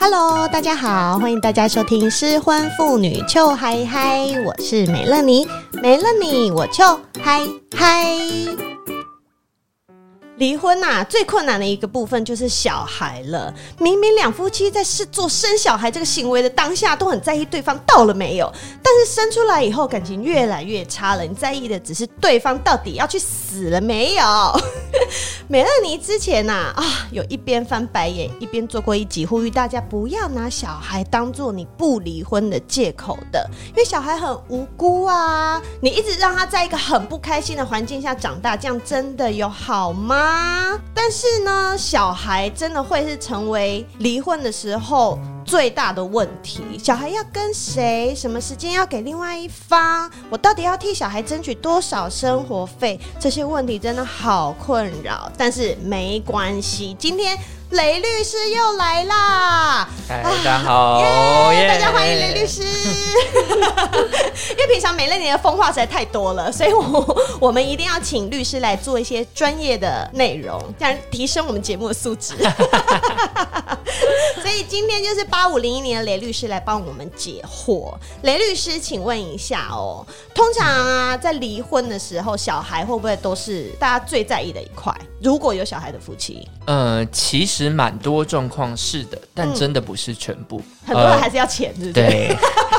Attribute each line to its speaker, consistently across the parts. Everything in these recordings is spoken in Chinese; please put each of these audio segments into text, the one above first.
Speaker 1: Hello，大家好，欢迎大家收听失婚妇女邱嗨嗨我是美乐妮，没了你我 Chill High High。离婚呐、啊，最困难的一个部分就是小孩了。明明两夫妻在是做生小孩这个行为的当下都很在意对方到了没有，但是生出来以后感情越来越差了。你在意的只是对方到底要去死了没有？美乐妮之前呐啊，啊，有一边翻白眼一边做过一集，呼吁大家不要拿小孩当做你不离婚的借口的，因为小孩很无辜啊，你一直让他在一个很不开心的环境下长大，这样真的有好吗？啊！但是呢，小孩真的会是成为离婚的时候最大的问题。小孩要跟谁？什么时间要给另外一方？我到底要替小孩争取多少生活费？这些问题真的好困扰。但是没关系，今天。雷律师又来啦！
Speaker 2: 嗨，大家好.
Speaker 1: 大家欢迎雷律师。因为平常美乐年的风化实在太多了，所以我我们一定要请律师来做一些专业的内容，这样提升我们节目的素质。所以今天就是八五零一年的雷律师来帮我们解惑。雷律师，请问一下哦，通常啊，在离婚的时候，小孩会不会都是大家最在意的一块？如果有小孩的夫妻，
Speaker 2: 呃，其实蛮多状况是的，但真的不是全部，
Speaker 1: 嗯、很多人还是要钱，对不是？
Speaker 2: 对，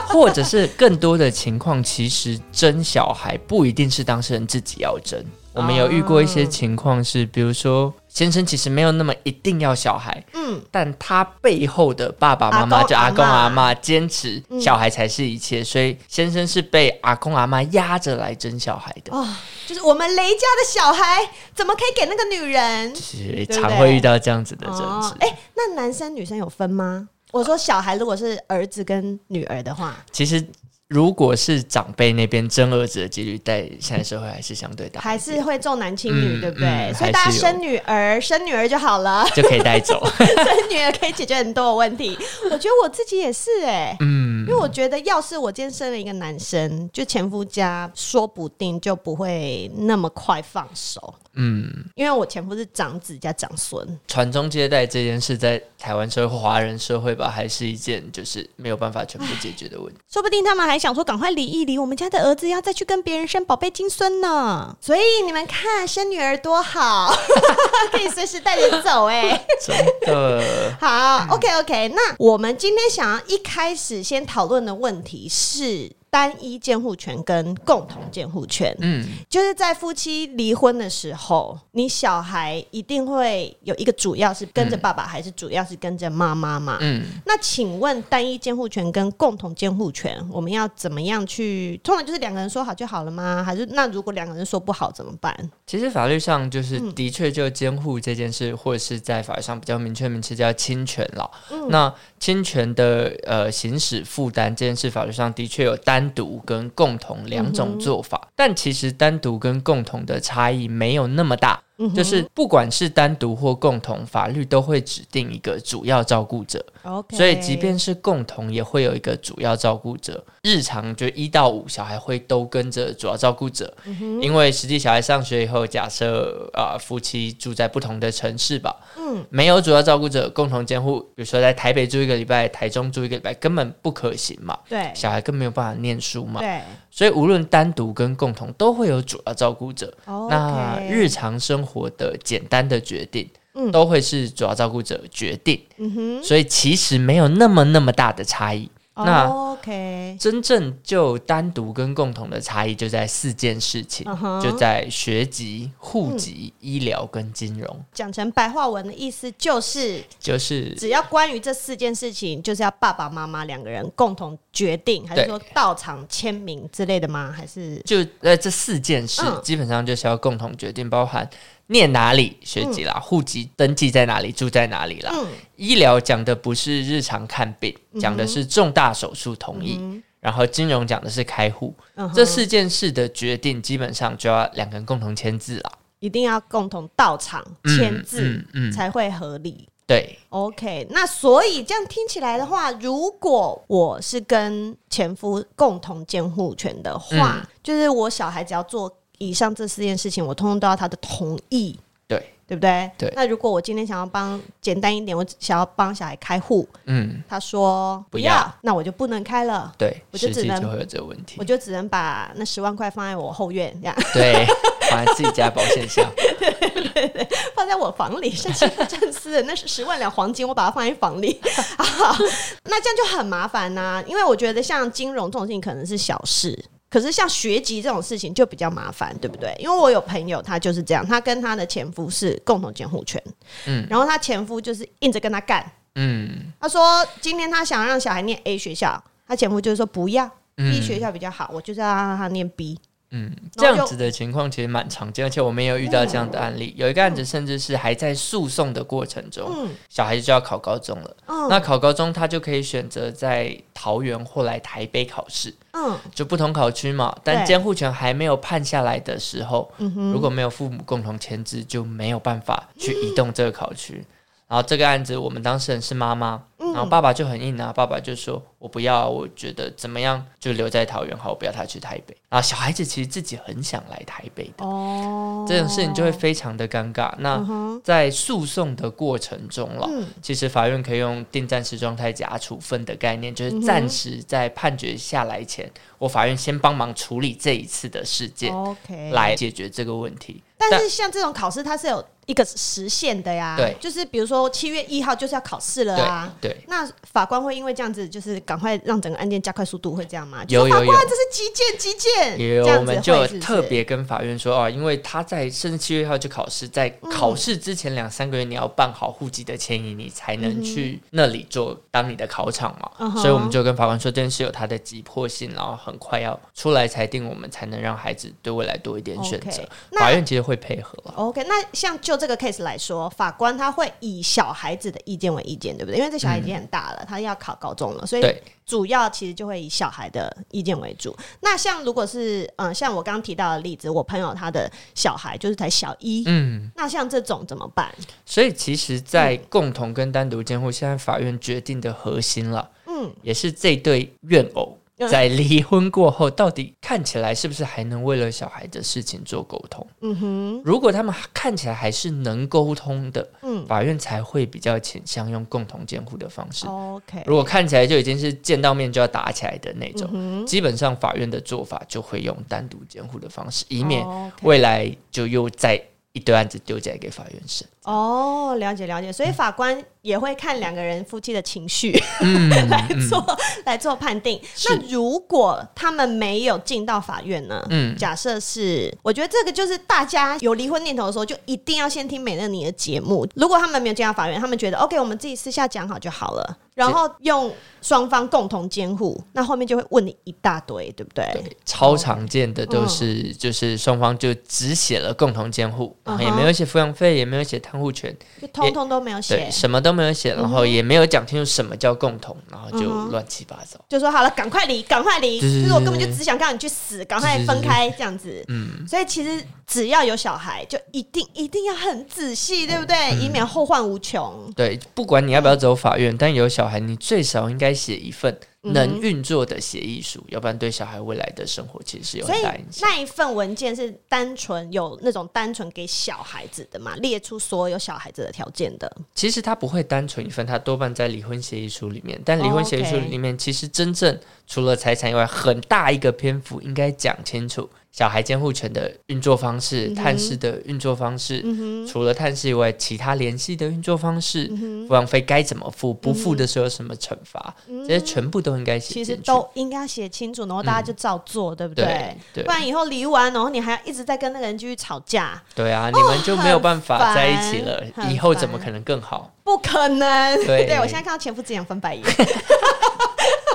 Speaker 2: 或者是更多的情况，其实争小孩不一定是当事人自己要争。我们有遇过一些情况是，比如说先生其实没有那么一定要小孩，嗯，但他背后的爸爸妈妈就阿公阿妈坚持小孩才是一切，所以先生是被阿公阿妈压着来争小孩的。
Speaker 1: 哦，就是我们雷家的小孩怎么可以给那个女人？
Speaker 2: 是常会遇到这样子的争执。
Speaker 1: 哎，那男生女生有分吗？我说小孩如果是儿子跟女儿的话，
Speaker 2: 其实。如果是长辈那边争儿子的几率，在现在社会还是相对大，
Speaker 1: 还是会重男轻女，嗯、对不对？
Speaker 2: 嗯、
Speaker 1: 所以大家生女儿，生女儿就好了，
Speaker 2: 就可以带走。
Speaker 1: 生女儿可以解决很多的问题。我觉得我自己也是哎、欸，嗯，因为我觉得要是我今天生了一个男生，就前夫家说不定就不会那么快放手。嗯，因为我前夫是长子加长孙，
Speaker 2: 传宗接代这件事在台湾社会、华人社会吧，还是一件就是没有办法全部解决的问题。
Speaker 1: 说不定他们还想说，赶快离一离，我们家的儿子要再去跟别人生宝贝金孙呢。所以你们看，生女儿多好，可以随时带着走哎，
Speaker 2: 真的
Speaker 1: 好。OK OK，那我们今天想要一开始先讨论的问题是。单一监护权跟共同监护权，嗯，就是在夫妻离婚的时候，你小孩一定会有一个主要是跟着爸爸，还是主要是跟着妈妈嘛？嗯，那请问单一监护权跟共同监护权，我们要怎么样去？通常就是两个人说好就好了吗？还是那如果两个人说不好怎么办？
Speaker 2: 其实法律上就是的确就监护这件事，或者是在法律上比较明确名词叫侵权了。嗯，那侵权的呃行使负担这件事，法律上的确有单。单独跟共同两种做法，嗯、但其实单独跟共同的差异没有那么大。就是不管是单独或共同，法律都会指定一个主要照顾者。所以即便是共同，也会有一个主要照顾者。日常就一到五，小孩会都跟着主要照顾者。嗯、因为实际小孩上学以后，假设啊、呃、夫妻住在不同的城市吧，嗯，没有主要照顾者，共同监护，比如说在台北住一个礼拜，台中住一个礼拜，根本不可行嘛。
Speaker 1: 对，
Speaker 2: 小孩更没有办法念书嘛。
Speaker 1: 对。
Speaker 2: 所以，无论单独跟共同，都会有主要照顾者。那日常生活的简单的决定，嗯、都会是主要照顾者决定。嗯、哼所以其实没有那么那么大的差异。那
Speaker 1: OK，
Speaker 2: 真正就单独跟共同的差异就在四件事情，uh huh. 就在学籍、户籍、嗯、医疗跟金融。
Speaker 1: 讲成白话文的意思就是，
Speaker 2: 就是
Speaker 1: 只要关于这四件事情，就是要爸爸妈妈两个人共同决定，还是说到场签名之类的吗？还是
Speaker 2: 就呃这四件事，嗯、基本上就是要共同决定，包含。念哪里学籍啦，户籍、嗯、登记在哪里，住在哪里啦。嗯、医疗讲的不是日常看病，讲、的是重大手术同意。嗯、然后金融讲的是开户。嗯、这四件事的决定，基本上就要两个人共同签字啦，
Speaker 1: 一定要共同到场签字，才会合理。
Speaker 2: 对
Speaker 1: ，OK。那所以这样听起来的话，如果我是跟前夫共同监护权的话，嗯、就是我小孩只要做。以上这四件事情，我通通都要他的同意，
Speaker 2: 对。
Speaker 1: 对不对？
Speaker 2: 对。
Speaker 1: 那如果我今天想要帮简单一点，我想要帮小孩开户，
Speaker 2: 嗯，
Speaker 1: 他说不要，那我就不能开了，
Speaker 2: 对，
Speaker 1: 我就只能
Speaker 2: 就会有这个问题，
Speaker 1: 我就只能把那十万块放在我后院这样，
Speaker 2: 对，放在自己家保险箱，
Speaker 1: 对对对，放在我房里，是真是的，那是十万两黄金，我把它放在房里，那这样就很麻烦呐、啊，因为我觉得像金融这种事情可能是小事。可是像学籍这种事情就比较麻烦，对不对？因为我有朋友，他就是这样，他跟他的前夫是共同监护权，嗯，然后他前夫就是硬着跟他干，嗯，他说今天他想让小孩念 A 学校，他前夫就是说不要，嗯，B 学校比较好，我就是要让他念 B。
Speaker 2: 嗯，这样子的情况其实蛮常见，而且我们也有遇到这样的案例。有一个案子，甚至是还在诉讼的过程中，嗯、小孩子就要考高中了。嗯、那考高中，他就可以选择在桃园或来台北考试。嗯，就不同考区嘛。但监护权还没有判下来的时候，对如果没有父母共同签字，就没有办法去移动这个考区。嗯、然后这个案子，我们当事人是妈妈。然后爸爸就很硬啊，爸爸就说：“我不要，我觉得怎么样就留在桃园好，我不要他去台北。”然后小孩子其实自己很想来台北的，哦，这种事情就会非常的尴尬。那在诉讼的过程中了，嗯、其实法院可以用定暂时状态假处分的概念，就是暂时在判决下来前，我法院先帮忙处理这一次的事件，OK，来解决这个问题。
Speaker 1: 但是像这种考试，它是有一个时限的呀，对，就是比如说七月一号就是要考试了啊，
Speaker 2: 对，
Speaker 1: 那法官会因为这样子，就是赶快让整个案件加快速度，会这样吗？
Speaker 2: 有有有，
Speaker 1: 这是急件急件，
Speaker 2: 有我们就特别跟法院说啊，因为他在甚至七月一号就考试，在考试之前两三个月你要办好户籍的迁移，你才能去那里做当你的考场嘛，所以我们就跟法官说，这件事有它的急迫性，然后很快要出来裁定，我们才能让孩子对未来多一点选择。法院其实会配合。
Speaker 1: OK，那像就这个 case 来说。法官他会以小孩子的意见为意见，对不对？因为这小孩已经很大了，嗯、他要考高中了，所以主要其实就会以小孩的意见为主。那像如果是嗯、呃，像我刚刚提到的例子，我朋友他的小孩就是才小一，嗯，那像这种怎么办？
Speaker 2: 所以其实，在共同跟单独监护，现在法院决定的核心了，嗯，也是这对怨偶。在离婚过后，到底看起来是不是还能为了小孩的事情做沟通？嗯哼，如果他们看起来还是能沟通的，嗯，法院才会比较倾向用共同监护的方式。OK，如果看起来就已经是见到面就要打起来的那种，嗯，基本上法院的做法就会用单独监护的方式，以免未来就又再一堆案子丢起来给法院审。
Speaker 1: 哦，了解了解，所以法官也会看两个人夫妻的情绪，嗯、来做、嗯、来做判定。那如果他们没有进到法院呢？嗯，假设是，我觉得这个就是大家有离婚念头的时候，就一定要先听美乐妮的节目。如果他们没有进到法院，他们觉得 OK，我们自己私下讲好就好了，然后用双方共同监护，那后面就会问你一大堆，对不对？对，
Speaker 2: 超常见的都是就是双方就只写了共同监护，嗯、然后也没有写抚养费，也没有写摊。户权
Speaker 1: 就通通都没有写，
Speaker 2: 什么都没有写，然后也没有讲清楚什么叫共同，然后就乱七八糟，
Speaker 1: 就说好了，赶快离，赶快离，就是我根本就只想让你去死，赶快分开这样子。嗯，所以其实只要有小孩，就一定一定要很仔细，对不对？以免后患无穷。对，
Speaker 2: 不管你要不要走法院，但有小孩，你最少应该写一份。能运作的协议书，要不然对小孩未来的生活其实是有很大影响。
Speaker 1: 那一份文件是单纯有那种单纯给小孩子的嘛？列出所有小孩子的条件的。
Speaker 2: 其实它不会单纯一份，它多半在离婚协议书里面。但离婚协议书里面，其实真正除了财产以外，很大一个篇幅应该讲清楚小孩监护权的运作方式、嗯、探视的运作方式，嗯、除了探视以外，其他联系的运作方式，抚养费该怎么付，不付的时候有什么惩罚，嗯、这些全部都应该写清楚。
Speaker 1: 其实都应该写清楚，然后大家就照做，嗯、对不对？不然以后离完，然后你还要一直在跟那个人继续吵架。
Speaker 2: 对啊，你们就没有办法在一起了，哦、以后怎么可能更好？
Speaker 1: 不可能。对，对我现在看到前夫只想翻白眼。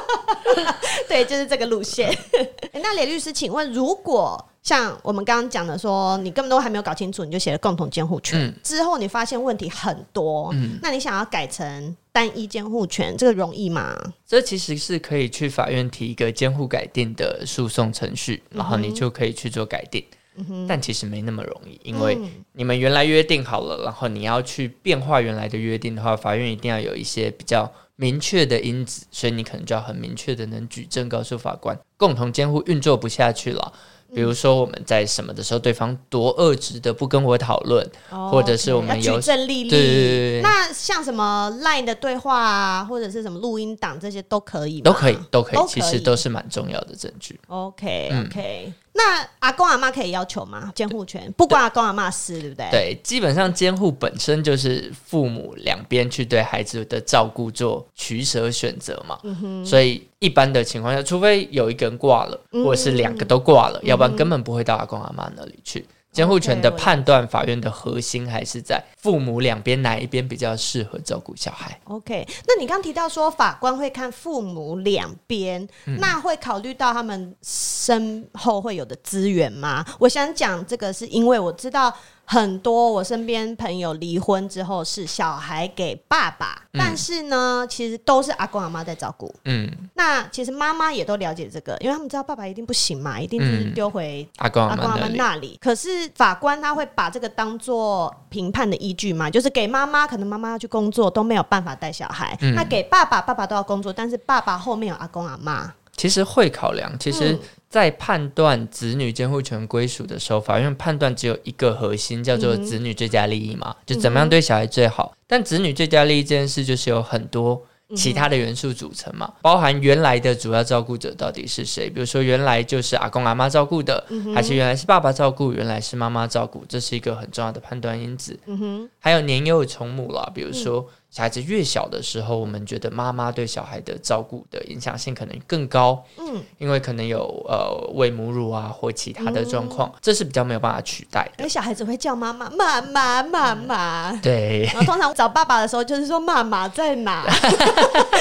Speaker 1: 对，就是这个路线。欸、那雷律师，请问，如果像我们刚刚讲的说，你根本都还没有搞清楚，你就写了共同监护权，嗯、之后你发现问题很多，嗯、那你想要改成单一监护权，这个容易吗？
Speaker 2: 这其实是可以去法院提一个监护改定的诉讼程序，然后你就可以去做改定。嗯、但其实没那么容易，因为你们原来约定好了，然后你要去变化原来的约定的话，法院一定要有一些比较。明确的因子，所以你可能就要很明确的能举证告诉法官，共同监护运作不下去了。比如说我们在什么的时候，对方多恶质的不跟我讨论，哦、或者是我们有
Speaker 1: 举证历历。那像什么 LINE 的对话啊，或者是什么录音档，这些都可以吗？
Speaker 2: 都可以，都可以，其实都是蛮重要的证据。
Speaker 1: OK OK。嗯那阿公阿妈可以要求吗？监护权不关阿公阿妈事，对不对？
Speaker 2: 对，基本上监护本身就是父母两边去对孩子的照顾做取舍选择嘛。嗯、所以一般的情况下，除非有一个人挂了，或者是两个都挂了，嗯、要不然根本不会到阿公阿妈那里去。监护权的判断，法院的核心还是在父母两边哪一边比较适合照顾小孩。
Speaker 1: OK，那你刚提到说法官会看父母两边，嗯、那会考虑到他们身后会有的资源吗？我想讲这个是因为我知道。很多我身边朋友离婚之后是小孩给爸爸，嗯、但是呢，其实都是阿公阿妈在照顾。嗯，那其实妈妈也都了解这个，因为他们知道爸爸一定不行嘛，一定就是丢回阿公阿妈那里。可是法官他会把这个当做评判的依据嘛，就是给妈妈，可能妈妈要去工作都没有办法带小孩，嗯、那给爸爸，爸爸都要工作，但是爸爸后面有阿公阿妈。
Speaker 2: 其实会考量，其实，在判断子女监护权归属的时候，法院判断只有一个核心，叫做子女最佳利益嘛，就怎么样对小孩最好。但子女最佳利益这件事，就是有很多其他的元素组成嘛，包含原来的主要照顾者到底是谁，比如说原来就是阿公阿妈照顾的，还是原来是爸爸照顾，原来是妈妈照顾，这是一个很重要的判断因子。还有年幼从母啦，比如说。小孩子越小的时候，我们觉得妈妈对小孩的照顾的影响性可能更高，嗯，因为可能有呃喂母乳啊或其他的状况，嗯、这是比较没有办法取代的。因为
Speaker 1: 小孩子会叫妈妈妈妈妈妈，
Speaker 2: 嗯、对。
Speaker 1: 然后通常找爸爸的时候就是说妈妈在哪？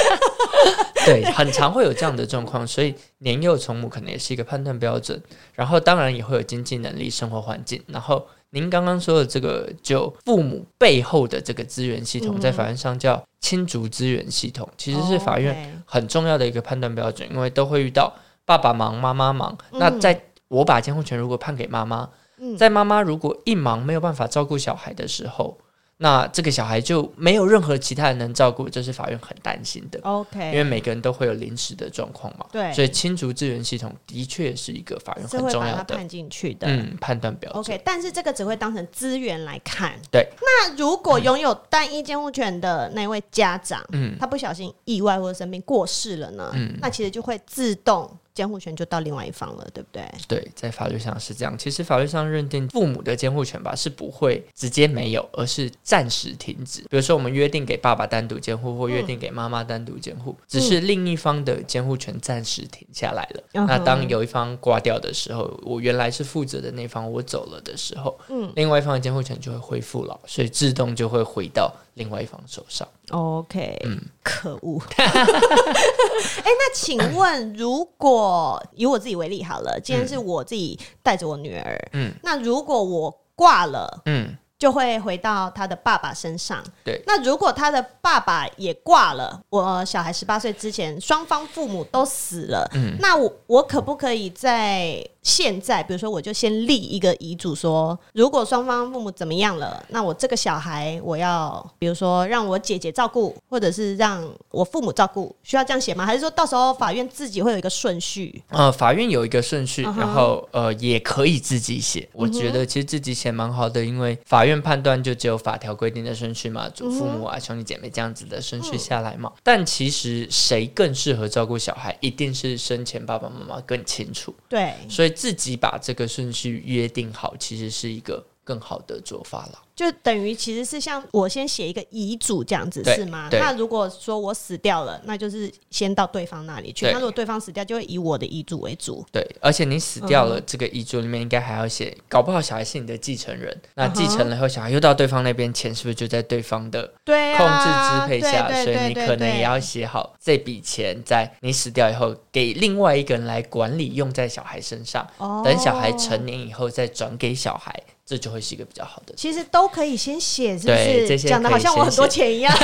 Speaker 2: 对，很常会有这样的状况，所以年幼从母可能也是一个判断标准。然后当然也会有经济能力、生活环境，然后。您刚刚说的这个，就父母背后的这个资源系统，在法院上叫亲族资源系统，其实是法院很重要的一个判断标准，因为都会遇到爸爸忙、妈妈忙。那在我把监护权如果判给妈妈，在妈妈如果一忙没有办法照顾小孩的时候。那这个小孩就没有任何其他人能照顾，这是法院很担心的。OK，因为每个人都会有临时的状况嘛。对，所以亲族资源系统的确是一个法院很重要的判进去的嗯判断标准。
Speaker 1: OK，但是这个只会当成资源来看。
Speaker 2: 对，
Speaker 1: 那如果拥有单一监护权的那位家长，嗯，他不小心意外或者生病过世了呢？嗯，那其实就会自动。监护权就到另外一方了，对不对？
Speaker 2: 对，在法律上是这样。其实法律上认定父母的监护权吧，是不会直接没有，而是暂时停止。比如说，我们约定给爸爸单独监护，或约定给妈妈单独监护，嗯、只是另一方的监护权暂时停下来了。嗯、那当有一方挂掉的时候，我原来是负责的那方，我走了的时候，嗯，另外一方的监护权就会恢复了，所以自动就会回到另外一方手上。
Speaker 1: OK，嗯，可恶。哎、欸，那请问，如果以我自己为例好了，今天是我自己带着我女儿，嗯，那如果我挂了，嗯。就会回到他的爸爸身上。对，那如果他的爸爸也挂了，我小孩十八岁之前，双方父母都死了，嗯，那我我可不可以在现在，比如说，我就先立一个遗嘱，说，如果双方父母怎么样了，那我这个小孩我要，比如说让我姐姐照顾，或者是让我父母照顾，需要这样写吗？还是说到时候法院自己会有一个顺序？
Speaker 2: 呃，法院有一个顺序，uh. 然后呃也可以自己写。我觉得其实自己写蛮好的，因为法院。判断就只有法条规定的顺序嘛，祖父母啊、兄弟姐妹这样子的顺序下来嘛。但其实谁更适合照顾小孩，一定是生前爸爸妈妈更清楚。对，所以自己把这个顺序约定好，其实是一个更好的做法了。
Speaker 1: 就等于其实是像我先写一个遗嘱这样子是吗？那如果说我死掉了，那就是先到对方那里去。那如果对方死掉，就会以我的遗嘱为主。
Speaker 2: 对，而且你死掉了，这个遗嘱里面应该还要写，嗯、搞不好小孩是你的继承人。那继承了以后，小孩又到对方那边，钱是不是就在对方的控制支配下？所以你可能也要写好这笔钱在你死掉以后给另外一个人来管理，用在小孩身上。哦、等小孩成年以后再转给小孩。这就会是一个比较好的。
Speaker 1: 其实都可以先写，是不是？讲的好像我很多钱一样。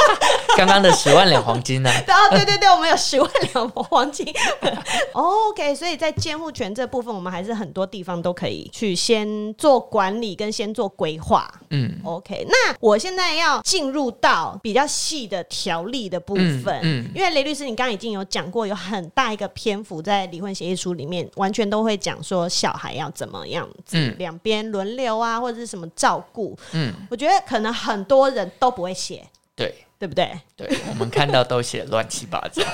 Speaker 2: 刚刚的十万两黄金呢？
Speaker 1: 对啊，对对对，我们有十万两黄金。OK，所以在监护权这部分，我们还是很多地方都可以去先做管理跟先做规划。嗯，OK。那我现在要进入到比较细的条例的部分，嗯，嗯，因为雷律师，你刚刚已经有讲过，有很大一个篇幅在离婚协议书里面，完全都会讲说小孩要怎么样子，嗯，两边轮。流啊，或者是什么照顾，嗯，我觉得可能很多人都不会写，
Speaker 2: 对，
Speaker 1: 对不对？
Speaker 2: 对，我们看到都写乱七八糟。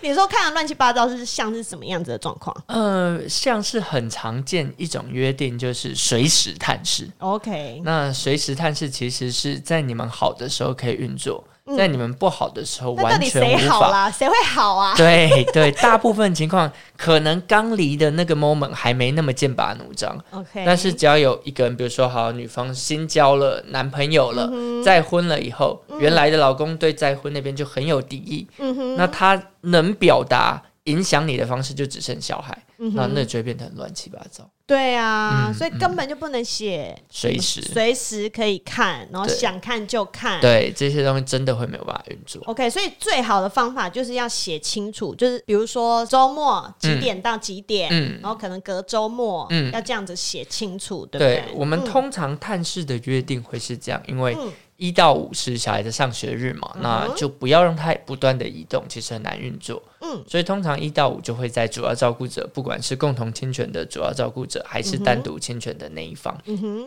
Speaker 1: 你说看了乱七八糟是像是什么样子的状况？
Speaker 2: 呃，像是很常见一种约定，就是随时探视。
Speaker 1: OK，
Speaker 2: 那随时探视其实是在你们好的时候可以运作。在你们不好的时候，完全无法。谁
Speaker 1: 好啦？谁会好啊？
Speaker 2: 对对，大部分情况可能刚离的那个 moment 还没那么剑拔弩张。OK，但是只要有一个人，比如说好，女方新交了男朋友了，嗯、再婚了以后，嗯、原来的老公对再婚那边就很有敌意。嗯哼，那他能表达影响你的方式就只剩小孩，嗯、那那就会变得很乱七八糟。
Speaker 1: 对啊，嗯、所以根本就不能写
Speaker 2: 随时
Speaker 1: 随时可以看，然后想看就看。
Speaker 2: 对，这些东西真的会没有办法运作。
Speaker 1: OK，所以最好的方法就是要写清楚，就是比如说周末几点到几点，嗯、然后可能隔周末，嗯、要这样子写清楚，对不对？
Speaker 2: 对，我们通常探视的约定会是这样，因为一到五是小孩的上学日嘛，嗯、那就不要让他不断的移动，其实很难运作。嗯，所以通常一到五就会在主要照顾者，不管是共同侵权的主要照顾者，还是单独侵权的那一方，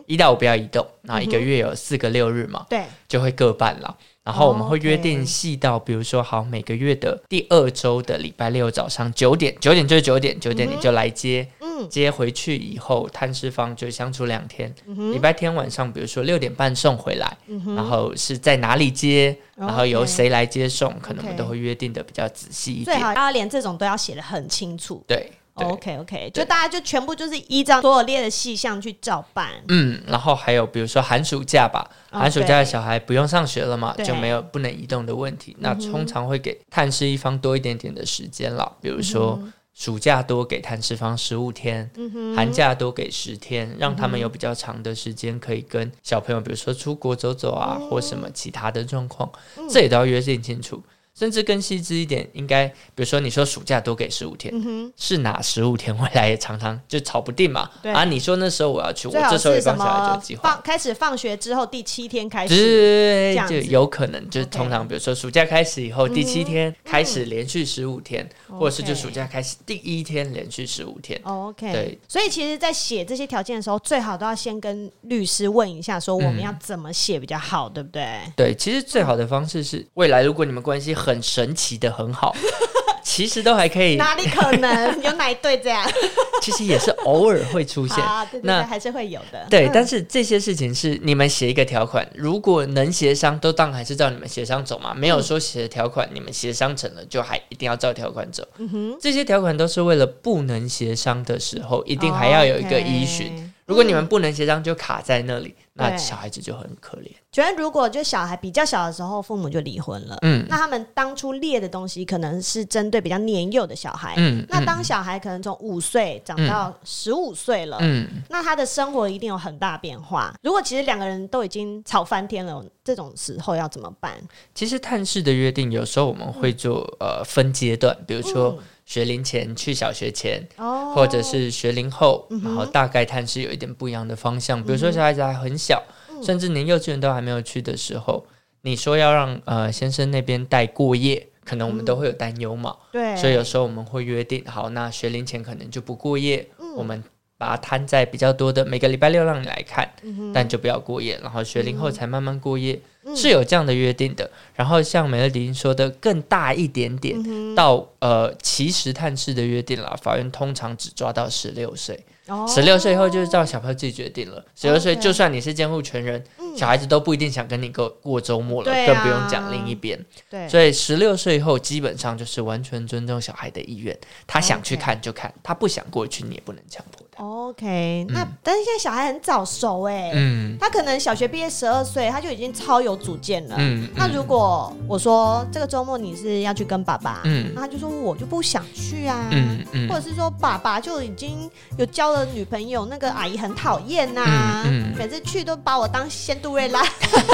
Speaker 2: 一到五不要移动。那一个月有四个六日嘛，对，就会各半了。然后我们会约定细到，比如说好每个月的第二周的礼拜六早上九点，九点就是九点，九点你就来接。嗯接回去以后，探视方就相处两天。嗯、礼拜天晚上，比如说六点半送回来，嗯、然后是在哪里接，然后由谁来接送，嗯、可能我们都会约定的比较仔细一点。
Speaker 1: 最好要连这种都要写的很清楚。
Speaker 2: 对，
Speaker 1: 对 OK OK，就大家就全部就是依照所有列的细项去照办。
Speaker 2: 嗯，然后还有比如说寒暑假吧，哦、寒暑假的小孩不用上学了嘛，对就没有不能移动的问题。那通常会给探视一方多一点点的时间了，比如说。嗯暑假多给探视方十五天，嗯、寒假多给十天，让他们有比较长的时间可以跟小朋友，比如说出国走走啊，嗯、或什么其他的状况，嗯、这也都要约定清楚。甚至更细致一点，应该比如说你说暑假多给十五天，嗯、哼是哪十五天未来也常常就吵不定嘛。对啊，你说那时候我要去，我这时候也帮小孩做计划。
Speaker 1: 放开始放学之后第七天开始，
Speaker 2: 对，就有可能就是通常比如说暑假开始以后第七天开始连续十五天，嗯、或者是就暑假开始第一天连续十五天。
Speaker 1: OK，
Speaker 2: 对。
Speaker 1: 所以其实，在写这些条件的时候，最好都要先跟律师问一下，说我们要怎么写比较好，嗯、对不对？
Speaker 2: 对，其实最好的方式是未来如果你们关系很。很神奇的很好，其实都还可以。
Speaker 1: 哪里可能有哪一对这样？
Speaker 2: 其实也是偶尔会出现，
Speaker 1: 啊、对对对，那还是会有的。
Speaker 2: 对，嗯、但是这些事情是你们写一个条款，如果能协商，都当然还是照你们协商走嘛。没有说写的条款，嗯、你们协商成了就还一定要照条款走。嗯哼，这些条款都是为了不能协商的时候，一定还要有一个依循。哦 okay 如果你们不能协商，就卡在那里，嗯、那小孩子就很可怜。
Speaker 1: 觉得如果就小孩比较小的时候，父母就离婚了，嗯，那他们当初列的东西可能是针对比较年幼的小孩，嗯，那当小孩可能从五岁长到十五岁了，嗯，那他的生活一定有很大变化。如果其实两个人都已经吵翻天了，这种时候要怎么办？
Speaker 2: 其实探视的约定有时候我们会做、嗯、呃分阶段，比如说。嗯学龄前去小学前，哦、或者是学龄后，嗯、然后大概探视有一点不一样的方向。比如说小孩子还很小，嗯、甚至连幼稚园都还没有去的时候，你说要让呃先生那边带过夜，可能我们都会有担忧嘛。所以有时候我们会约定好，那学龄前可能就不过夜，嗯、我们把它摊在比较多的每个礼拜六让你来看，
Speaker 1: 嗯、
Speaker 2: 但就不要过夜，然后学龄后才慢慢过夜，
Speaker 1: 嗯、
Speaker 2: 是有这样的约定的。然后像美乐迪说的更大一点点，嗯、到呃其实探视的约定了，法院通常只抓到十六岁。十六岁以后就是照小朋友自己决定了。十六岁就算你是监护权人，嗯、小孩子都不一定想跟你过过周末了，啊、更不用讲另一边。对，所以十六岁以后基本上就是完全尊重小孩的意愿，他想去看就看，他不想过去你也不能强迫他。
Speaker 1: OK，那、嗯、但是现在小孩很早熟哎，嗯，他可能小学毕业十二岁他就已经超有主见了。嗯，那如果我说这个周末你是要去跟爸爸，嗯，那他就说我就不想去啊，嗯嗯，或者是说爸爸就已经有交了女朋友，那个阿姨很讨厌呐，嗯，每次去都把我当仙杜瑞拉，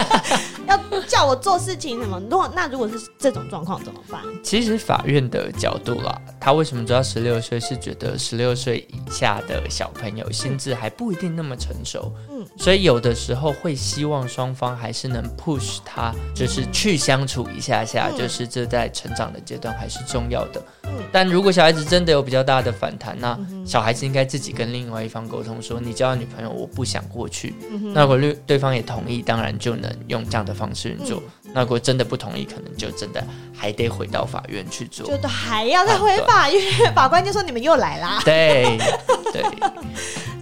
Speaker 1: 要叫我做事情什么。如果那如果是这种状况怎么办？
Speaker 2: 其实法院的角度啦，他为什么知道十六岁？是觉得十六岁以下的小朋友心智还不一定那么成熟，嗯，所以有的时候会希望双方还是能 push 他，就是去相处一下下，就是这在成长的阶段还是重要的。但如果小孩子真的有比较大的反弹，那小孩子应该自己跟另外一方沟通说：“你交了女朋友，我不想过去。”那如果对对方也同意，当然就能用这样的方式运作。那如果真的不同意，可能就真的还得回到法院去做，
Speaker 1: 就都还要再回法院，法官就说：“你们又来啦。”
Speaker 2: 对 对。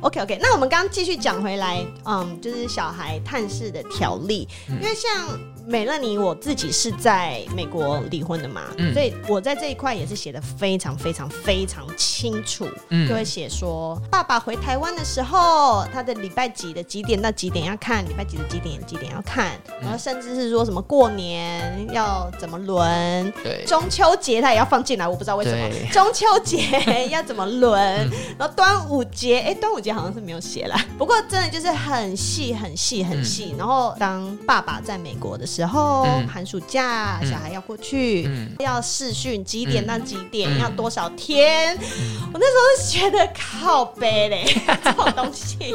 Speaker 1: OK OK，那我们刚刚继续讲回来，嗯，就是小孩探视的条例，嗯、因为像美乐妮，我自己是在美国离婚的嘛，嗯、所以我在这一块也是写的非常非常非常清楚，嗯，就会写说爸爸回台湾的时候，他的礼拜几的几点到几点要看，礼拜几的几点几点要看，然后甚至是说什么过年要怎么轮，对，中秋节他也要放进来，我不知道为什么，中秋节要怎么轮，嗯、然后端午节，哎、欸，端午节。好像是没有写啦，不过真的就是很细很细很细。嗯、然后当爸爸在美国的时候，嗯、寒暑假小孩要过去，嗯、要试训几点到几点，嗯、要多少天？嗯、我那时候是觉得靠背嘞，这种东西。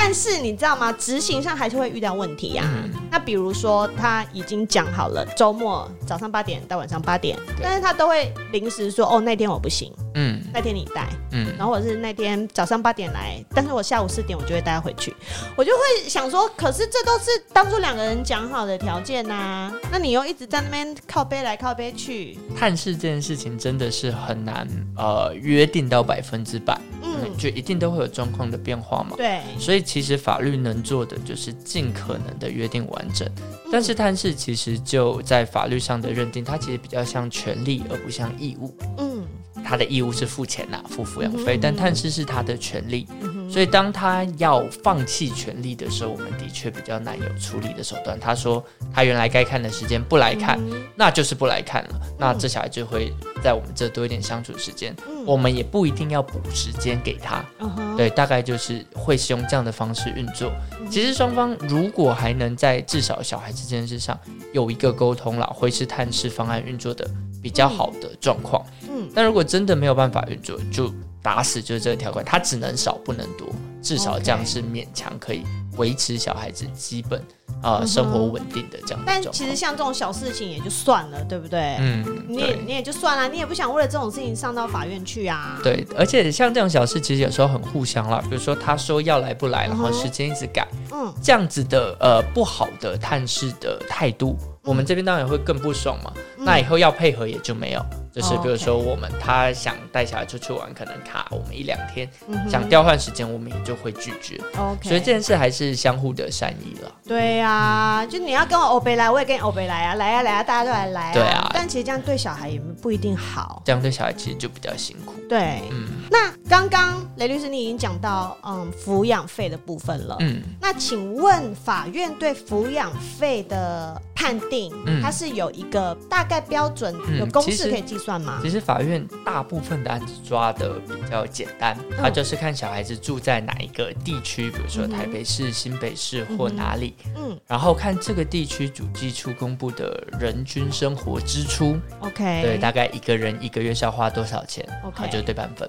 Speaker 1: 但是你知道吗？执行上还是会遇到问题呀、啊。嗯、那比如说他已经讲好了周末早上八点到晚上八点，但是他都会临时说哦，那天我不行，嗯，那天你带，嗯，然后或者是那天早上八点来，但是我下午四点我就会带他回去，我就会想说，可是这都是当初两个人讲好的条件呐、啊，那你又一直在那边靠背来靠背去，
Speaker 2: 探视这件事情真的是很难呃约定到百分之百，嗯，就一定都会有状况的变化嘛，
Speaker 1: 对，
Speaker 2: 所以。其实法律能做的就是尽可能的约定完整，但是探视其实就在法律上的认定，它其实比较像权利而不像义务。嗯，他的义务是付钱呐、啊，付抚养费，但探视是他的权利。所以当他要放弃权利的时候，我们的确比较难有处理的手段。他说他原来该看的时间不来看，那就是不来看了。那这小孩就会在我们这多一点相处时间，我们也不一定要补时间给他。对，大概就是会是用这样的方式运作。其实双方如果还能在至少小孩子这件事上有一个沟通了，会是探视方案运作的比较好的状况。嗯，但如果真的没有办法运作，就打死就是这个条款，它只能少不能多，至少这样是勉强可以维持小孩子基本啊、呃、生活稳定的这样。
Speaker 1: 但其实像这种小事情也就算了，对不对？嗯，你也你也就算了，你也不想为了这种事情上到法院去啊。
Speaker 2: 对，而且像这种小事，其实有时候很互相啦。比如说他说要来不来，然后时间一直改，嗯，这样子的呃不好的探视的态度，我们这边当然会更不爽嘛。那以后要配合也就没有。就是比如说，我们他想带小孩出去玩，可能卡我们一两天，想调换时间，我们也就会拒绝。OK，所以这件事还是相互的善意了。
Speaker 1: 对呀，就你要跟我欧北来，我也跟你欧北来啊，来啊来啊，大家都来来。
Speaker 2: 对啊，
Speaker 1: 但其实这样对小孩也不一定好，
Speaker 2: 这样对小孩其实就比较辛苦。
Speaker 1: 对，嗯。那刚刚雷律师你已经讲到嗯抚养费的部分了，嗯。那请问法院对抚养费的判定，它是有一个大概标准，有公式可以计算？
Speaker 2: 其实法院大部分的案子抓的比较简单，他就是看小孩子住在哪一个地区，比如说台北市、新北市或哪里，嗯，然后看这个地区主计处公布的人均生活支出，OK，对，大概一个人一个月是要花多少钱，OK，他就对半分。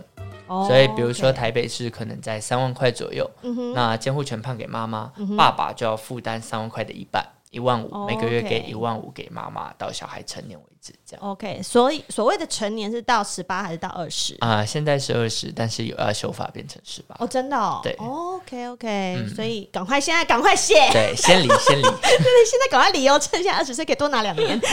Speaker 2: 所以比如说台北市可能在三万块左右，那监护权判给妈妈，爸爸就要负担三万块的一半。一万五，oh. 每个月给一万五给妈妈，到小孩成年为止，这样。
Speaker 1: OK，所以所谓的成年是到十八还是到二十
Speaker 2: 啊？现在是二十，但是有要修法变成十八。
Speaker 1: 哦，真的哦。
Speaker 2: 对
Speaker 1: ，OK OK，、嗯、所以赶快现在赶快写。
Speaker 2: 对，先离先离。对 对，
Speaker 1: 现在赶快离哦，趁现在二十岁可以多拿两年。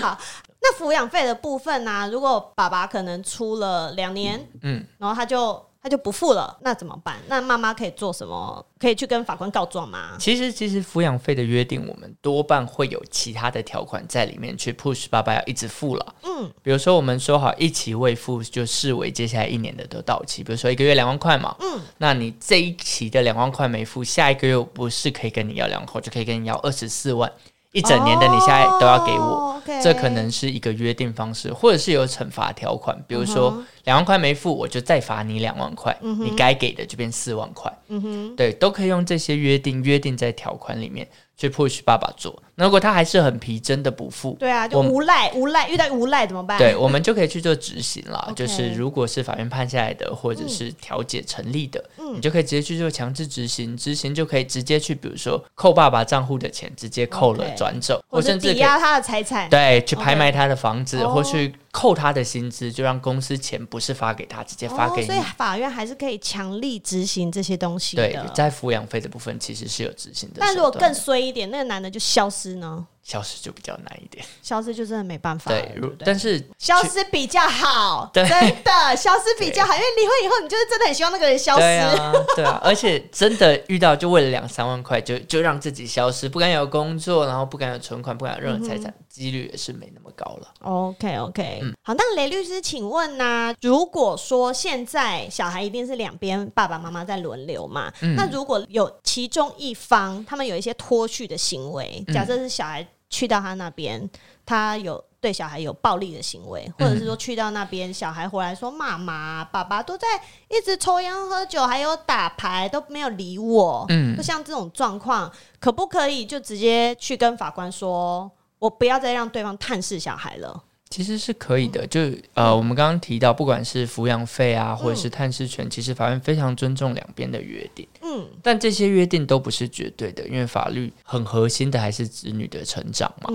Speaker 1: 好，那抚养费的部分呢、啊？如果爸爸可能出了两年，嗯，然后他就。他就不付了，那怎么办？那妈妈可以做什么？可以去跟法官告状吗？
Speaker 2: 其实，其实抚养费的约定，我们多半会有其他的条款在里面去 push 爸爸要一直付了。嗯，比如说我们说好一起未付，就视为接下来一年的都到期。比如说一个月两万块嘛，嗯，那你这一期的两万块没付，下一个月不是可以跟你要两万块，就可以跟你要二十四万。一整年的你现在都要给我，oh. 这可能是一个约定方式，或者是有惩罚条款，比如说两万块没付，我就再罚你两万块，你该给的就变四万块，嗯、哼对，都可以用这些约定约定在条款里面。去 push 爸爸做，那如果他还是很皮，真的不付，
Speaker 1: 对啊，就无赖无赖，遇到无赖怎么办？
Speaker 2: 对，我们就可以去做执行了。就是如果是法院判下来的，或者是调解成立的，嗯、你就可以直接去做强制执行，执行就可以直接去，比如说扣爸爸账户的钱，直接扣了转走，
Speaker 1: 或甚至抵押他的财产，
Speaker 2: 对，去拍卖他的房子或去。扣他的薪资，就让公司钱不是发给他，直接发给你。
Speaker 1: 哦，所以法院还是可以强力执行这些东西的。
Speaker 2: 对，在抚养费的部分其实是有执行的。
Speaker 1: 但如果更衰一点，那个男的就消失呢？
Speaker 2: 消失就比较难一点，
Speaker 1: 消失就真的没办法。
Speaker 2: 对，但是
Speaker 1: 消失比较好，真的消失比较好，因为离婚以后，你就是真的很希望那个人消失。对
Speaker 2: 啊，对啊，而且真的遇到就为了两三万块，就就让自己消失，不敢有工作，然后不敢有存款，不敢有任何财产，几率也是没那么高了。
Speaker 1: OK OK，好，那雷律师，请问呢？如果说现在小孩一定是两边爸爸妈妈在轮流嘛？那如果有其中一方他们有一些脱序的行为，假设是小孩。去到他那边，他有对小孩有暴力的行为，或者是说去到那边，小孩回来说妈妈、爸爸都在一直抽烟喝酒，还有打牌都没有理我。嗯，就像这种状况，可不可以就直接去跟法官说，我不要再让对方探视小孩了？
Speaker 2: 其实是可以的，就呃，我们刚刚提到，不管是抚养费啊，或者是探视权，其实法院非常尊重两边的约定。嗯，但这些约定都不是绝对的，因为法律很核心的还是子女的成长嘛。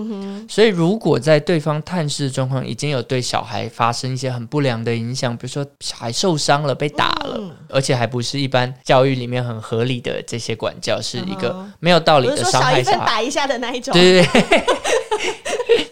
Speaker 2: 所以，如果在对方探视的状况已经有对小孩发生一些很不良的影响，比如说小孩受伤了、被打了，嗯、而且还不是一般教育里面很合理的这些管教，是一个没有道理的伤害小孩，
Speaker 1: 打一下的那一种。
Speaker 2: 对对对。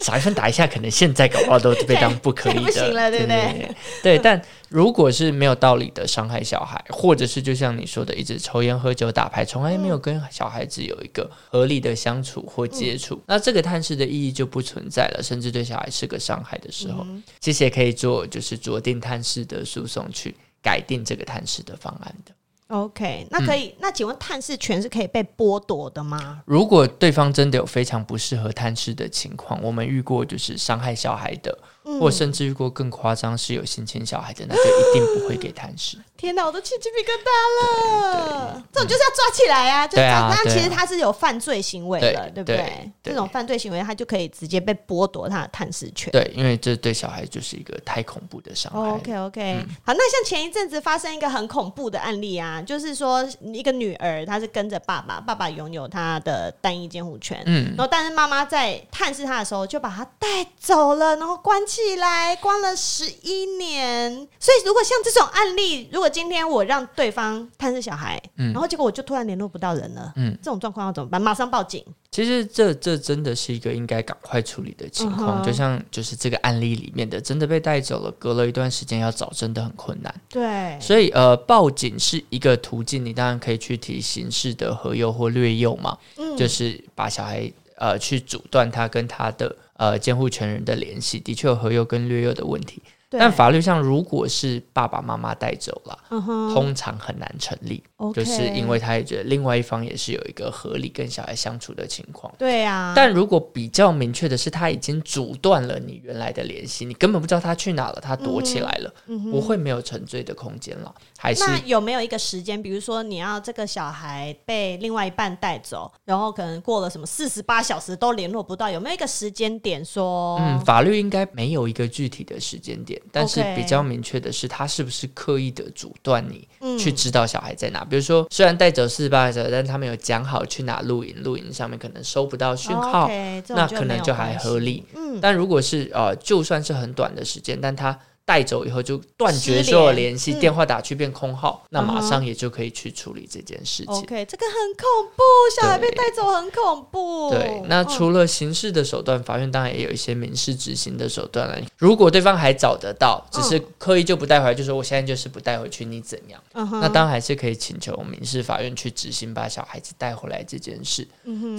Speaker 2: 少一 分打一下，可能现在搞不好都被当不可以的，
Speaker 1: 不行了，对不对？对，对，
Speaker 2: 对，但如果是没有道理的伤害小孩，或者是就像你说的，一直抽烟、喝酒、打牌，从来没有跟小孩子有一个合理的相处或接触，嗯、那这个探视的意义就不存在了，甚至对小孩是个伤害的时候，嗯、其实也可以做就是酌定探视的诉讼，去改定这个探视的方案的。
Speaker 1: OK，那可以。嗯、那请问探视权是可以被剥夺的吗？
Speaker 2: 如果对方真的有非常不适合探视的情况，我们遇过就是伤害小孩的。或甚至遇过更夸张是有性侵小孩的，那就一定不会给探视。
Speaker 1: 天哪，我都起鸡皮疙瘩了！这种就是要抓起来啊！对啊，那其实他是有犯罪行为的，对不对？这种犯罪行为，他就可以直接被剥夺他的探视权。
Speaker 2: 对，因为这对小孩就是一个太恐怖的伤害。
Speaker 1: OK OK，好，那像前一阵子发生一个很恐怖的案例啊，就是说一个女儿，她是跟着爸爸，爸爸拥有她的单一监护权，嗯，然后但是妈妈在探视她的时候就把她带走了，然后关起来关了十一年，所以如果像这种案例，如果今天我让对方探视小孩，嗯，然后结果我就突然联络不到人了，嗯，这种状况要怎么办？马上报警。
Speaker 2: 其实这这真的是一个应该赶快处理的情况，就像就是这个案例里面的，真的被带走了，隔了一段时间要找真的很困难。
Speaker 1: 对，
Speaker 2: 所以呃，报警是一个途径，你当然可以去提刑事的合诱或略诱嘛，嗯，就是把小孩呃去阻断他跟他的。呃，监护权人的联系的确有和幼跟略幼的问题。但法律上，如果是爸爸妈妈带走了，uh. 通常很难成立.就是因为他也觉得另外一方也是有一个合理跟小孩相处的情况。
Speaker 1: 对啊，
Speaker 2: 但如果比较明确的是，他已经阻断了你原来的联系，你根本不知道他去哪了，他躲起来了，不会没有沉醉的空间了。还是
Speaker 1: 那有没有一个时间？比如说你要这个小孩被另外一半带走，然后可能过了什么四十八小时都联络不到，有没有一个时间点说？
Speaker 2: 嗯，法律应该没有一个具体的时间点。但是比较明确的是，他是不是刻意的阻断你去知道小孩在哪边？比如说，虽然带走四十八个小时，但他们有讲好去哪露营，露营上面可能收不到讯号，那可能就还合理。嗯，但如果是呃，就算是很短的时间，但他。带走以后就断绝所有联系，电话打去变空号，那马上也就可以去处理这件事情。
Speaker 1: OK，这个很恐怖，小孩被带走很恐怖。
Speaker 2: 对，那除了刑事的手段，法院当然也有一些民事执行的手段了。如果对方还找得到，只是刻意就不带回来，就说我现在就是不带回去，你怎样？那当然还是可以请求民事法院去执行把小孩子带回来这件事。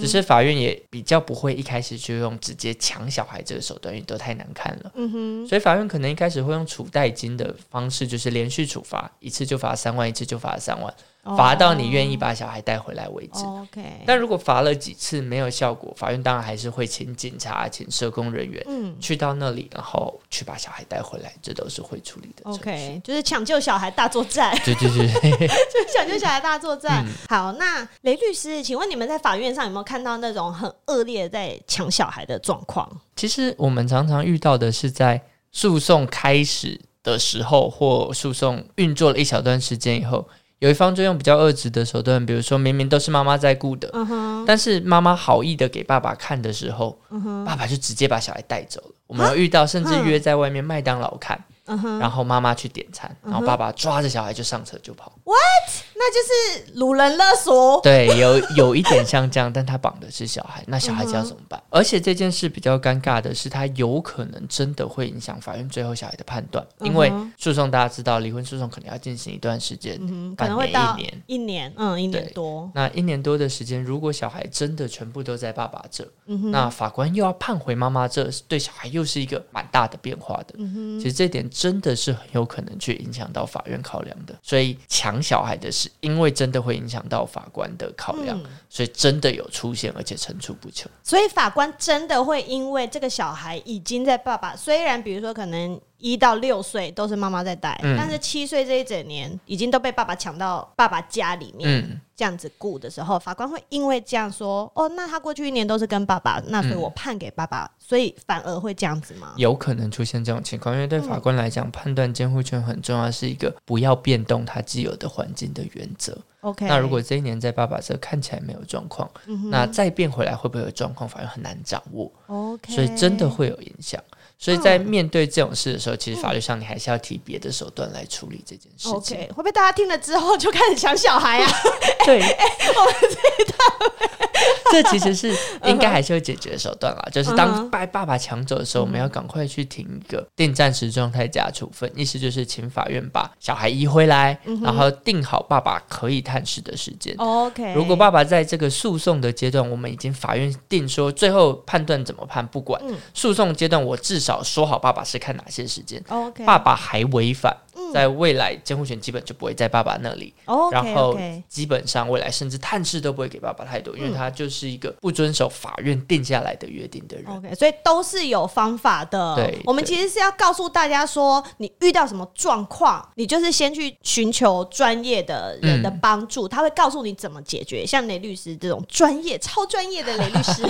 Speaker 2: 只是法院也比较不会一开始就用直接抢小孩这个手段，因为都太难看了。嗯所以法院可能一开始会。用处代金的方式，就是连续处罚，一次就罚三万，一次就罚三万，罚、oh, 到你愿意把小孩带回来为止。Oh, OK。但如果罚了几次没有效果，法院当然还是会请警察、请社工人员，嗯，去到那里，然后去把小孩带回来，这都是会处理的。
Speaker 1: OK，就是抢救小孩大作战。
Speaker 2: 对 对对，
Speaker 1: 就抢救小孩大作战。嗯、好，那雷律师，请问你们在法院上有没有看到那种很恶劣的在抢小孩的状况？
Speaker 2: 其实我们常常遇到的是在。诉讼开始的时候，或诉讼运作了一小段时间以后，有一方就用比较恶质的手段，比如说明明都是妈妈在顾的，但是妈妈好意的给爸爸看的时候，爸爸就直接把小孩带走了。我们有遇到，甚至约在外面麦当劳看。Uh. 然后妈妈去点餐，然后爸爸抓着小孩就上车就跑。
Speaker 1: What？那就是掳人勒索。
Speaker 2: 对，有有一点像这样，但他绑的是小孩，那小孩子要怎么办？Uh. 而且这件事比较尴尬的是，他有可能真的会影响法院最后小孩的判断，uh. 因为诉讼大家知道，离婚诉讼可能要进行一段时间，uh. 可能会到一年，
Speaker 1: 一年，嗯，一年多。
Speaker 2: 那一年多的时间，如果小孩真的全部都在爸爸这，uh. 那法官又要判回妈妈这，对小孩又是一个蛮大的变化的。Uh. 其实这点真的是很。有可能去影响到法院考量的，所以抢小孩的事，因为真的会影响到法官的考量，嗯、所以真的有出现，而且层出不穷。
Speaker 1: 所以法官真的会因为这个小孩已经在爸爸，虽然比如说可能。一到六岁都是妈妈在带，嗯、但是七岁这一整年已经都被爸爸抢到爸爸家里面，嗯、这样子顾的时候，法官会因为这样说：“哦，那他过去一年都是跟爸爸，那所以我判给爸爸，嗯、所以反而会这样子吗？”
Speaker 2: 有可能出现这种情况，因为对法官来讲，嗯、判断监护权很重要，是一个不要变动他既有的环境的原则。
Speaker 1: OK，
Speaker 2: 那如果这一年在爸爸这看起来没有状况，嗯、哼那再变回来会不会有状况？法院很难掌握。OK，所以真的会有影响。所以在面对这种事的时候，其实法律上你还是要提别的手段来处理这件事情。
Speaker 1: OK，会不会大家听了之后就开始抢小孩啊？
Speaker 2: 对，我们这一段，这其实是 应该还是有解决的手段啦。就是当被爸爸抢走的时候，我们要赶快去停一个定暂时状态假处分，意思就是请法院把小孩移回来，然后定好爸爸可以探视的时间。OK，如果爸爸在这个诉讼的阶段，我们已经法院定说最后判断怎么判，不管。诉讼阶段，我至少。说好，爸爸是看哪些时间.爸爸还违反。在未来，监护权基本就不会在爸爸那里。Oh, okay, 然后基本上未来甚至探视都不会给爸爸太多，嗯、因为他就是一个不遵守法院定下来的约定的人。
Speaker 1: OK，所以都是有方法的。
Speaker 2: 对，
Speaker 1: 我们其实是要告诉大家说，你遇到什么状况，你就是先去寻求专业的人的帮助，嗯、他会告诉你怎么解决。像雷律师这种专业、超专业的雷律师，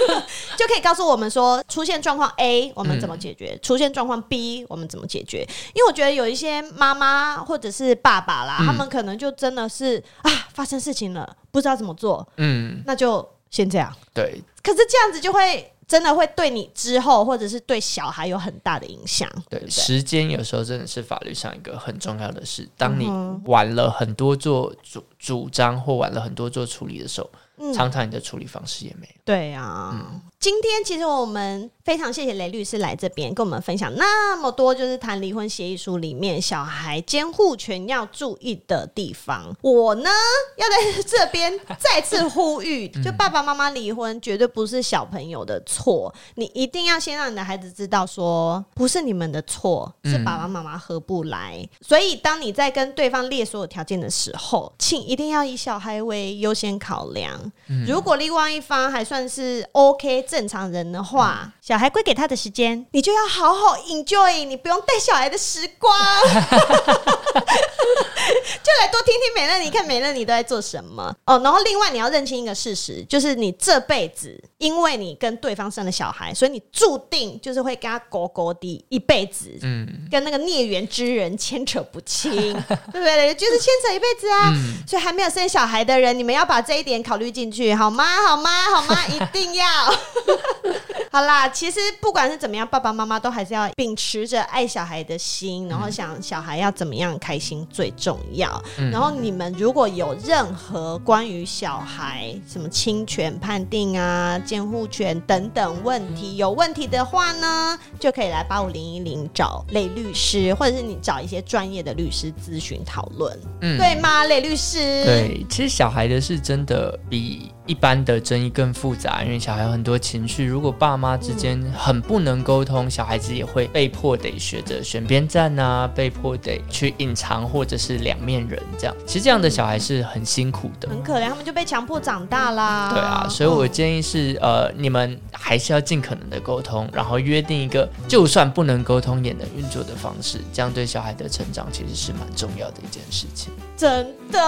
Speaker 1: 就可以告诉我们说，出现状况 A 我们怎么解决，嗯、出现状况 B 我们怎么解决。因为我觉得有一些。妈妈或者是爸爸啦，嗯、他们可能就真的是啊，发生事情了，不知道怎么做，嗯，那就先这样。
Speaker 2: 对，
Speaker 1: 可是这样子就会真的会对你之后，或者是对小孩有很大的影响。
Speaker 2: 对，对对，时间有时候真的是法律上一个很重要的事。当你晚了很多做主主张，或晚了很多做处理的时候，嗯、常常你的处理方式也没有。
Speaker 1: 对啊。嗯今天其实我们非常谢谢雷律师来这边跟我们分享那么多，就是谈离婚协议书里面小孩监护权要注意的地方。我呢 要在这边再次呼吁，就爸爸妈妈离婚绝对不是小朋友的错，你一定要先让你的孩子知道说不是你们的错，是爸爸妈妈合不来。所以当你在跟对方列所有条件的时候，请一定要以小孩为优先考量。如果另外一方还算是 OK。正常人的话，嗯、小孩归给他的时间，你就要好好 enjoy，你不用带小孩的时光。就来多听听美乐你，看美乐你都在做什么哦。然后另外你要认清一个事实，就是你这辈子，因为你跟对方生了小孩，所以你注定就是会跟他勾勾的一辈子，嗯，跟那个孽缘之人牵扯不清，对不对？就是牵扯一辈子啊。嗯、所以还没有生小孩的人，你们要把这一点考虑进去，好吗？好吗？好吗？一定要。好啦，其实不管是怎么样，爸爸妈妈都还是要秉持着爱小孩的心，然后想小孩要怎么样开心最重要。嗯、然后你们如果有任何关于小孩什么侵权判定啊、监护权等等问题有问题的话呢，就可以来八五零一零找雷律师，或者是你找一些专业的律师咨询讨论，嗯，对吗？雷律师，
Speaker 2: 对，其实小孩的是真的比。一般的争议更复杂，因为小孩有很多情绪。如果爸妈之间很不能沟通，小孩子也会被迫得学着选边站啊，被迫得去隐藏或者是两面人这样。其实这样的小孩是很辛苦的，
Speaker 1: 很可怜，他们就被强迫长大啦。
Speaker 2: 对啊，所以我建议是，呃，你们还是要尽可能的沟通，然后约定一个就算不能沟通也能运作的方式，这样对小孩的成长其实是蛮重要的一件事情。
Speaker 1: 真的，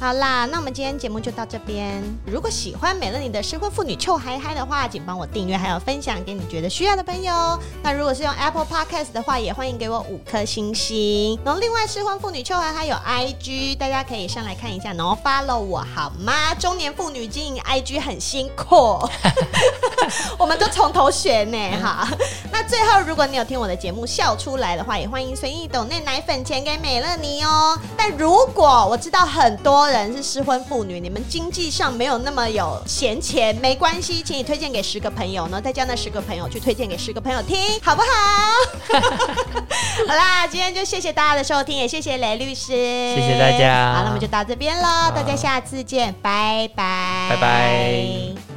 Speaker 1: 好啦，那我们今天节目就到这边。如果喜欢美乐你的失婚妇女臭嗨嗨的话，请帮我订阅，还有分享给你觉得需要的朋友。那如果是用 Apple Podcast 的话，也欢迎给我五颗星星。然后另外，失婚妇女臭嗨嗨有 IG，大家可以上来看一下，然后 follow 我好吗？中年妇女经营 IG 很辛苦，我们都从头学呢。哈，那最后，如果你有听我的节目笑出来的话，也欢迎随意抖那奶粉钱给美乐妮哦。但如果我知道很多人是失婚妇女，你们经济上没有那么有闲钱，没关系，请你推荐给十个朋友，呢再叫那十个朋友去推荐给十个朋友听，好不好？好啦，今天就谢谢大家的收听，也谢谢雷律师，
Speaker 2: 谢谢大家。
Speaker 1: 好，那我们就到这边喽，大家下次见，拜拜，
Speaker 2: 拜拜。